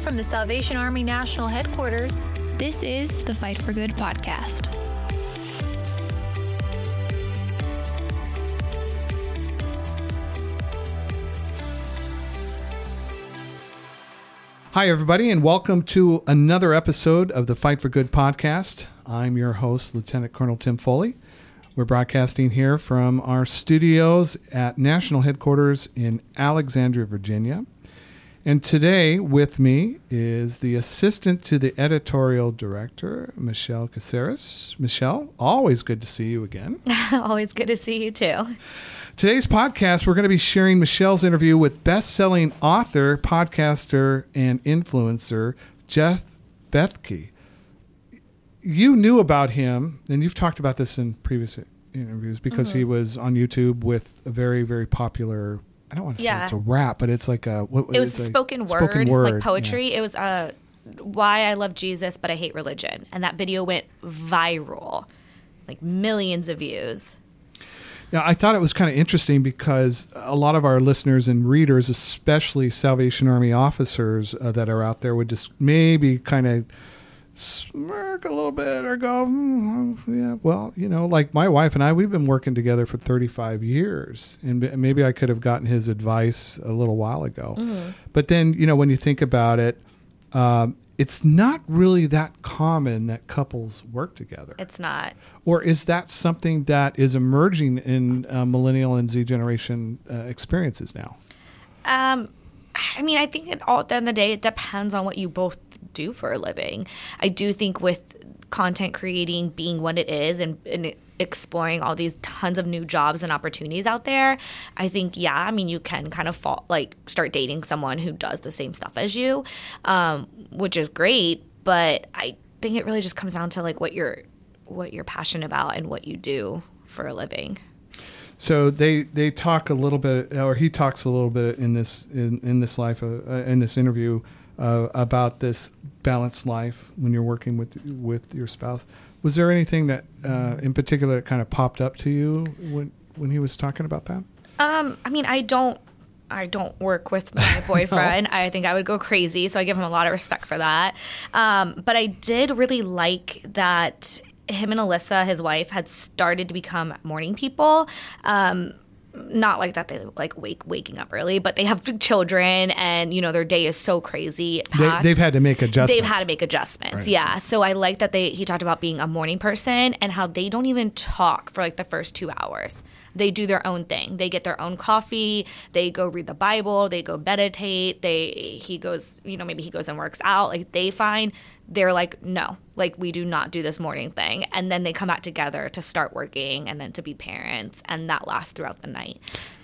Live from the Salvation Army National Headquarters, this is the Fight for Good podcast. Hi, everybody, and welcome to another episode of the Fight for Good podcast. I'm your host, Lieutenant Colonel Tim Foley. We're broadcasting here from our studios at National Headquarters in Alexandria, Virginia. And today with me is the assistant to the editorial director, Michelle Caceres. Michelle, always good to see you again. always good to see you too. Today's podcast, we're going to be sharing Michelle's interview with best selling author, podcaster, and influencer, Jeff Bethke. You knew about him, and you've talked about this in previous interviews because mm-hmm. he was on YouTube with a very, very popular I don't want to yeah. say it's a rap, but it's like a. What, it was a spoken, word, spoken word, like poetry. Yeah. It was uh, why I love Jesus, but I hate religion, and that video went viral, like millions of views. Yeah, I thought it was kind of interesting because a lot of our listeners and readers, especially Salvation Army officers uh, that are out there, would just maybe kind of smirk a little bit or go, mm, yeah, well, you know, like my wife and I, we've been working together for 35 years. And maybe I could have gotten his advice a little while ago. Mm-hmm. But then, you know, when you think about it, um, it's not really that common that couples work together. It's not. Or is that something that is emerging in uh, millennial and Z generation uh, experiences now? Um, I mean, I think at, all, at the end of the day, it depends on what you both do for a living. I do think with content creating being what it is and, and exploring all these tons of new jobs and opportunities out there, I think, yeah, I mean, you can kind of fall, like start dating someone who does the same stuff as you, um, which is great. But I think it really just comes down to like what you're, what you're passionate about and what you do for a living. So they they talk a little bit, or he talks a little bit in this in, in this life uh, in this interview uh, about this balanced life when you're working with with your spouse. Was there anything that uh, in particular that kind of popped up to you when when he was talking about that? Um, I mean, I don't I don't work with my boyfriend. no. I think I would go crazy. So I give him a lot of respect for that. Um, but I did really like that him and Alyssa, his wife, had started to become morning people. Um, not like that they like wake waking up early, but they have children and you know their day is so crazy. They, have had to make adjustments. They've had to make adjustments. Right. Yeah. So I like that they he talked about being a morning person and how they don't even talk for like the first 2 hours. They do their own thing. They get their own coffee, they go read the Bible, they go meditate, they he goes, you know, maybe he goes and works out. Like they find they're like, no, like we do not do this morning thing. And then they come back together to start working and then to be parents. And that lasts throughout the night.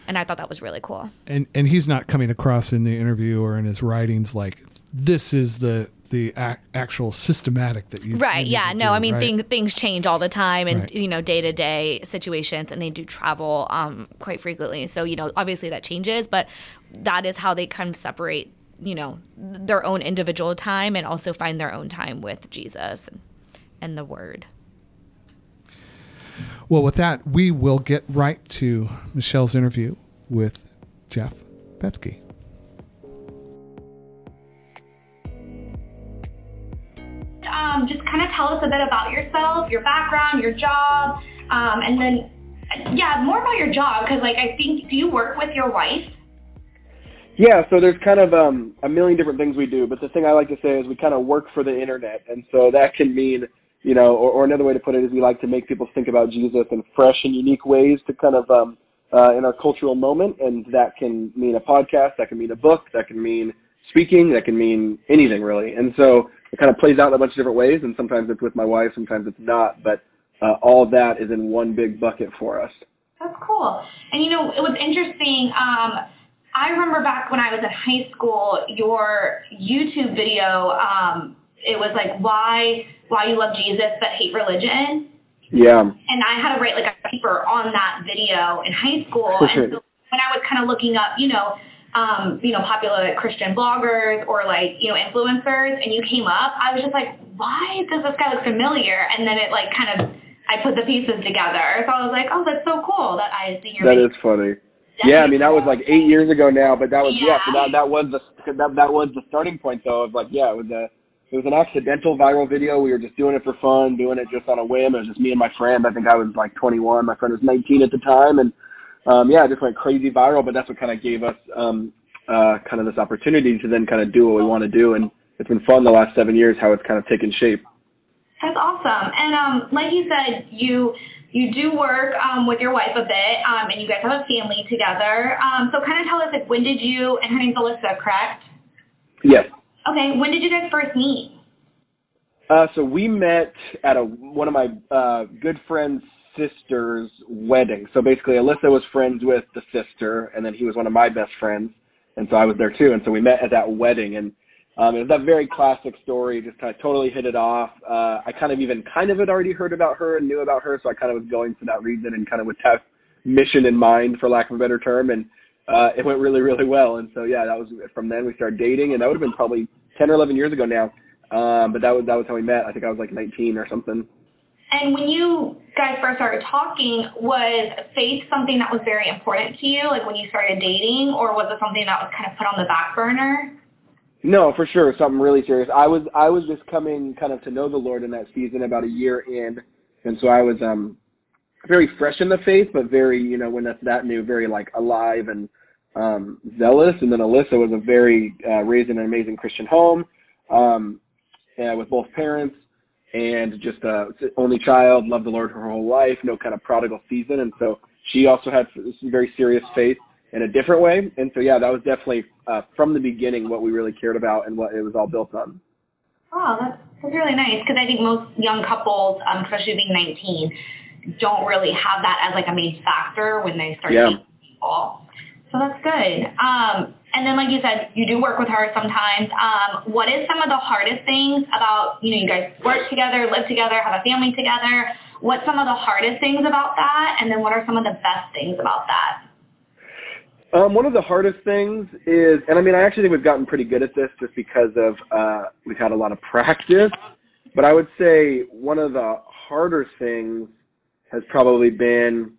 And I thought that was really cool. And and he's not coming across in the interview or in his writings like this is the the ac- actual systematic that you right yeah no do, i mean right? thing, things change all the time and right. you know day to day situations and they do travel um, quite frequently so you know obviously that changes but that is how they kind of separate you know their own individual time and also find their own time with Jesus and the Word. Well, with that, we will get right to Michelle's interview with Jeff Bethke. Your background, your job, um, and then, yeah, more about your job because, like, I think, do you work with your wife? Yeah, so there's kind of um, a million different things we do, but the thing I like to say is we kind of work for the internet, and so that can mean, you know, or, or another way to put it is we like to make people think about Jesus in fresh and unique ways to kind of um, uh, in our cultural moment, and that can mean a podcast, that can mean a book, that can mean speaking, that can mean anything really, and so it kind of plays out in a bunch of different ways, and sometimes it's with my wife, sometimes it's not, but uh, all of that is in one big bucket for us. That's cool, and you know, it was interesting. Um, I remember back when I was in high school, your YouTube video, um, it was like why why you love Jesus but hate religion. Yeah. And I had to write like a paper on that video in high school. Sure. And so when I was kind of looking up, you know, um, you know, popular Christian bloggers or like, you know, influencers and you came up, I was just like, why does this guy look familiar? And then it like kind of I put the pieces together. So I was like, oh, that's so cool that I see your That is funny. Yeah, I mean that was like eight years ago now, but that was yeah. yeah so that that was the that that was the starting point though of like yeah it was a it was an accidental viral video. We were just doing it for fun, doing it just on a whim. It was just me and my friend. I think I was like 21. My friend was 19 at the time, and um, yeah, it just went crazy viral. But that's what kind of gave us um, uh, kind of this opportunity to then kind of do what we want to do, and it's been fun the last seven years how it's kind of taken shape. That's awesome. And um, like you said, you you do work um, with your wife a bit, um, and you guys have a family together. Um, so kind of tell us, like, when did you and her name's Alyssa, correct? Yes. Okay. When did you guys first meet? Uh, so we met at a one of my uh, good friend's sister's wedding. So basically, Alyssa was friends with the sister, and then he was one of my best friends, and so I was there too. And so we met at that wedding, and um, it was that very classic story, just kind of totally hit it off. Uh, I kind of even kind of had already heard about her and knew about her, so I kind of was going for that reason and kind of with that mission in mind, for lack of a better term, and uh, it went really, really well. And so yeah, that was from then we started dating, and that would have been probably 10 or 11 years ago now. Um, but that was that was how we met. I think I was like 19 or something. And when you guys first started talking, was faith something that was very important to you, like when you started dating, or was it something that was kind of put on the back burner? No, for sure, something really serious. I was I was just coming kind of to know the Lord in that season about a year in, and so I was um very fresh in the faith, but very you know when that's that new, very like alive and um zealous. And then Alyssa was a very uh, raised in an amazing Christian home, um, and with both parents, and just a only child, loved the Lord her whole life, no kind of prodigal season, and so she also had some very serious faith in a different way. And so, yeah, that was definitely uh, from the beginning what we really cared about and what it was all built on. Oh, that's, that's really nice because I think most young couples, um, especially being 19, don't really have that as like a main factor when they start yeah. dating people. So that's good. Um, and then, like you said, you do work with her sometimes. Um, what is some of the hardest things about, you know, you guys work together, live together, have a family together? What's some of the hardest things about that? And then what are some of the best things about that? Um, one of the hardest things is, and I mean, I actually think we've gotten pretty good at this just because of uh, we've had a lot of practice. But I would say one of the harder things has probably been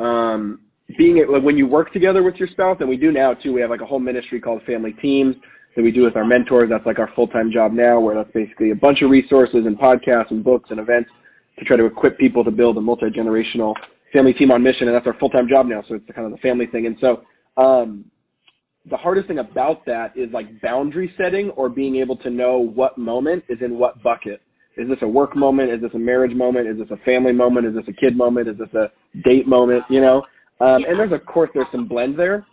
um, being it, when you work together with your spouse, and we do now too. We have like a whole ministry called Family Teams that we do with our mentors. That's like our full time job now, where that's basically a bunch of resources and podcasts and books and events to try to equip people to build a multi generational family team on mission, and that's our full time job now. So it's kind of the family thing. And so um, the hardest thing about that is like boundary setting or being able to know what moment is in what bucket. Is this a work moment? Is this a marriage moment? Is this a family moment? Is this a kid moment? Is this a date moment? You know, um, and there's of course there's some blend there,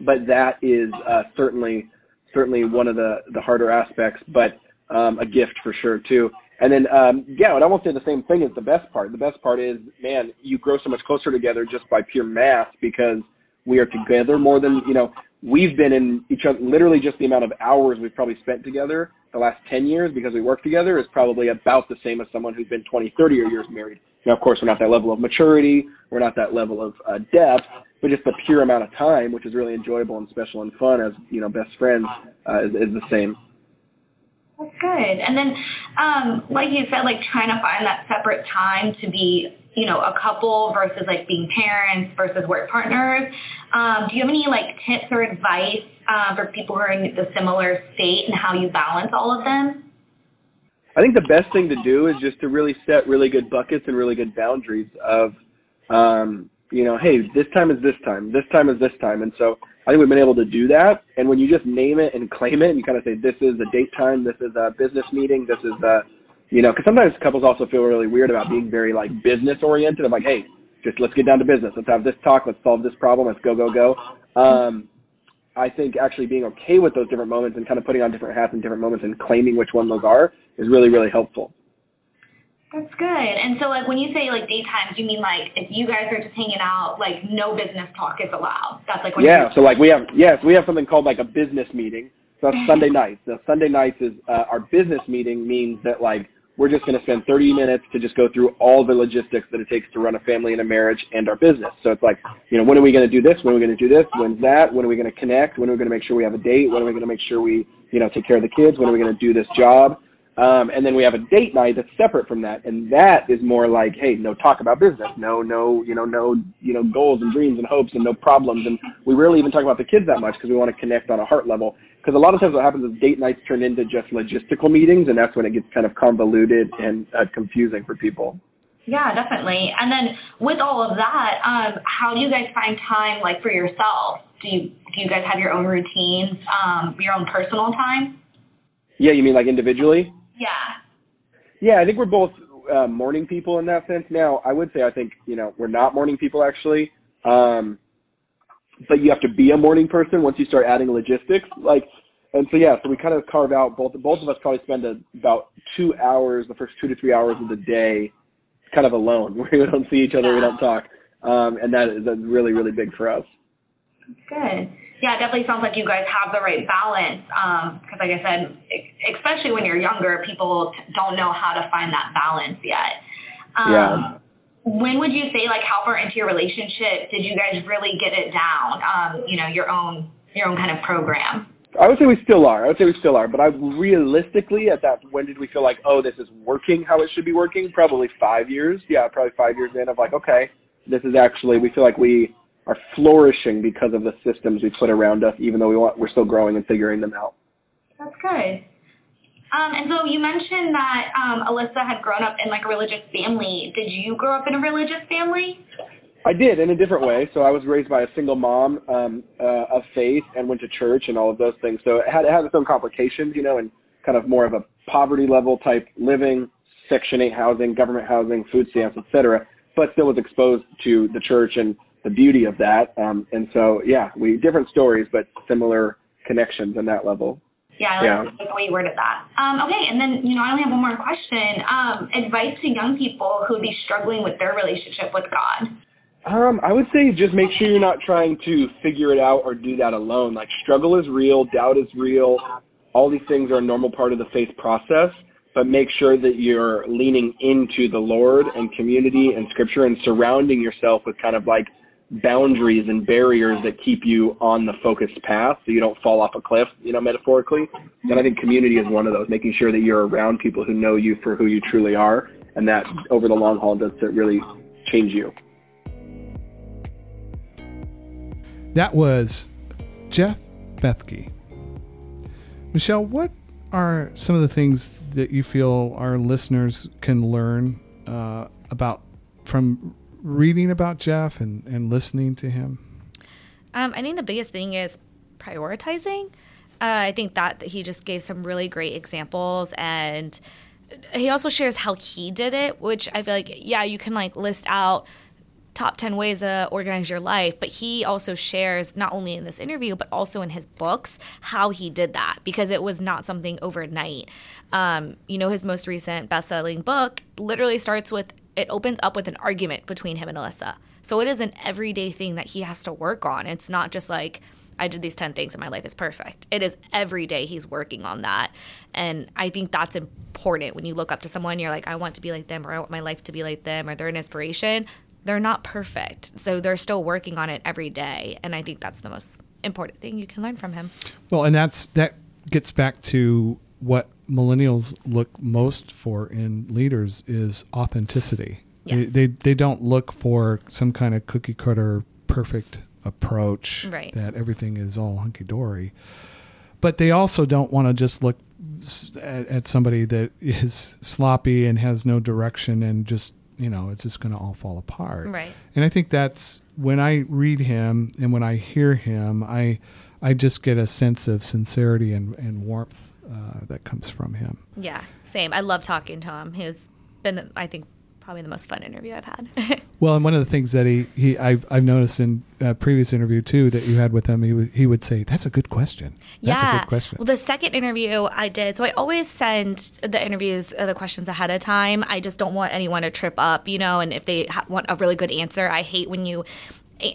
but that is uh, certainly certainly one of the the harder aspects, but um, a gift for sure too. And then, um, yeah, I would almost say the same thing is the best part. The best part is, man, you grow so much closer together just by pure math because we are together more than, you know, we've been in each other, literally just the amount of hours we've probably spent together the last 10 years because we work together is probably about the same as someone who's been 20, 30 years married. Now, of course, we're not that level of maturity. We're not that level of uh, depth, but just the pure amount of time, which is really enjoyable and special and fun as, you know, best friends, uh, is, is the same. That's good. And then, um, like you said, like trying to find that separate time to be, you know, a couple versus like being parents versus work partners. Um, do you have any like tips or advice uh, for people who are in the similar state and how you balance all of them? I think the best thing to do is just to really set really good buckets and really good boundaries of, um, you know, hey, this time is this time, this time is this time, and so I think we've been able to do that. And when you just name it and claim it, and you kind of say, this is a date time, this is a business meeting, this is a, you know, because sometimes couples also feel really weird about being very like business oriented. I'm like, hey, just let's get down to business. Let's have this talk. Let's solve this problem. Let's go, go, go. Um, I think actually being okay with those different moments and kind of putting on different hats in different moments and claiming which one those are is really, really helpful. That's good. And so, like, when you say like daytimes, you mean like if you guys are just hanging out, like no business talk is allowed. That's like yeah. So like we have yes, we have something called like a business meeting. So that's Sunday nights. The Sunday nights is uh, our business meeting means that like we're just going to spend 30 minutes to just go through all the logistics that it takes to run a family and a marriage and our business. So it's like, you know, when are we going to do this? When are we going to do this? When's that? When are we going to connect? When are we going to make sure we have a date? When are we going to make sure we, you know, take care of the kids? When are we going to do this job? Um, and then we have a date night that's separate from that, and that is more like, hey, no talk about business, no, no, you know, no, you know, goals and dreams and hopes and no problems, and we rarely even talk about the kids that much because we want to connect on a heart level. Because a lot of times what happens is date nights turn into just logistical meetings, and that's when it gets kind of convoluted and uh, confusing for people. Yeah, definitely. And then with all of that, um, how do you guys find time like for yourself? Do you do you guys have your own routines, um, your own personal time? Yeah, you mean like individually? Yeah. Yeah, I think we're both uh, morning people in that sense. Now, I would say I think you know we're not morning people actually, um, but you have to be a morning person once you start adding logistics. Like, and so yeah, so we kind of carve out both. Both of us probably spend a, about two hours, the first two to three hours of the day, kind of alone, where we don't see each other, we don't talk, um, and that is that's really really big for us. Good. Yeah, it definitely sounds like you guys have the right balance. Because, like I said, e- especially when you're younger, people don't know how to find that balance yet. Um, Yeah. When would you say, like, how far into your relationship did you guys really get it down? Um, you know, your own your own kind of program. I would say we still are. I would say we still are. But I realistically, at that, when did we feel like, oh, this is working how it should be working? Probably five years. Yeah, probably five years in of like, okay, this is actually. We feel like we are flourishing because of the systems we put around us, even though we want, we're still growing and figuring them out. That's good. Um, and so you mentioned that um, Alyssa had grown up in like a religious family. Did you grow up in a religious family? I did in a different way. So I was raised by a single mom um, uh, of faith and went to church and all of those things. So it had, it had its own complications, you know, and kind of more of a poverty level type living, Section 8 housing, government housing, food stamps, et cetera, but still was exposed to the church and the beauty of that. Um, and so, yeah, we different stories, but similar connections on that level. Yeah, I Yeah. like the way you worded that. Um, okay, and then you know I only have one more question. Um, advice to young people who would be struggling with their relationship with God. Um, I would say just make sure you're not trying to figure it out or do that alone. Like struggle is real, doubt is real. All these things are a normal part of the faith process, but make sure that you're leaning into the Lord and community and scripture and surrounding yourself with kind of like boundaries and barriers that keep you on the focused path so you don't fall off a cliff, you know, metaphorically. And I think community is one of those, making sure that you're around people who know you for who you truly are and that over the long haul does really change you. That was Jeff Bethke. Michelle, what are some of the things that you feel our listeners can learn uh, about from reading about Jeff and, and listening to him? Um, I think the biggest thing is prioritizing. Uh, I think that he just gave some really great examples and he also shares how he did it, which I feel like, yeah, you can like list out top 10 ways to organize your life, but he also shares not only in this interview, but also in his books how he did that because it was not something overnight. Um, you know, his most recent best selling book literally starts with it opens up with an argument between him and Alyssa. So it is an everyday thing that he has to work on. It's not just like, I did these 10 things and my life is perfect. It is every day he's working on that. And I think that's important when you look up to someone, you're like, I want to be like them or I want my life to be like them or they're an inspiration. They're not perfect. So they're still working on it every day. And I think that's the most important thing you can learn from him. Well, and that's that gets back to what millennials look most for in leaders is authenticity. Yes. They, they they don't look for some kind of cookie cutter perfect approach Right. that everything is all hunky dory. But they also don't want to just look at, at somebody that is sloppy and has no direction and just you know it's just going to all fall apart. Right. And I think that's when I read him and when I hear him, I I just get a sense of sincerity and, and warmth uh, that comes from him. Yeah, same. I love talking to him. He's been, the, I think, probably the most fun interview I've had. Well, and one of the things that he, he I've, I've noticed in a previous interview too that you had with him, he would he would say, "That's a good question. That's yeah. a good question." Well, the second interview I did, so I always send the interviews, uh, the questions ahead of time. I just don't want anyone to trip up, you know, and if they ha- want a really good answer, I hate when you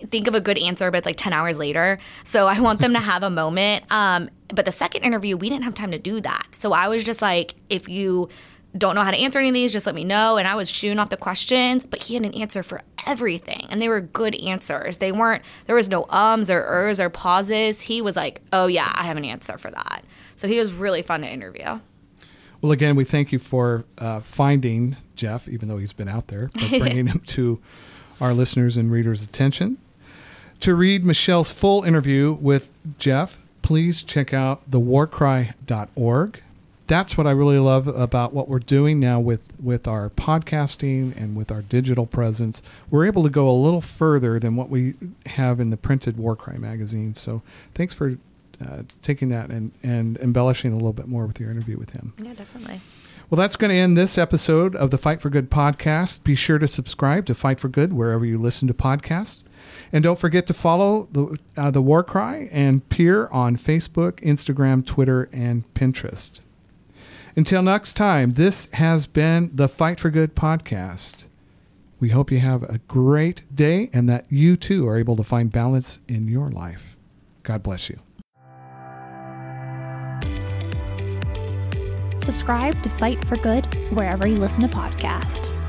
think of a good answer, but it's like 10 hours later. So I want them to have a moment. Um, but the second interview, we didn't have time to do that. So I was just like, if you don't know how to answer any of these, just let me know. And I was shooting off the questions, but he had an answer for everything. And they were good answers. They weren't, there was no ums or ers or pauses. He was like, oh, yeah, I have an answer for that. So he was really fun to interview. Well, again, we thank you for uh, finding Jeff, even though he's been out there, but bringing him to our listeners and readers' attention. To read Michelle's full interview with Jeff, please check out thewarcry.org. That's what I really love about what we're doing now with, with our podcasting and with our digital presence. We're able to go a little further than what we have in the printed Warcry magazine. So thanks for uh, taking that and, and embellishing a little bit more with your interview with him. Yeah, definitely. Well, that's going to end this episode of the Fight for Good podcast. Be sure to subscribe to Fight for Good wherever you listen to podcasts. And don't forget to follow the, uh, the War Cry and Peer on Facebook, Instagram, Twitter, and Pinterest. Until next time, this has been the Fight for Good podcast. We hope you have a great day and that you too are able to find balance in your life. God bless you. Subscribe to Fight for Good wherever you listen to podcasts.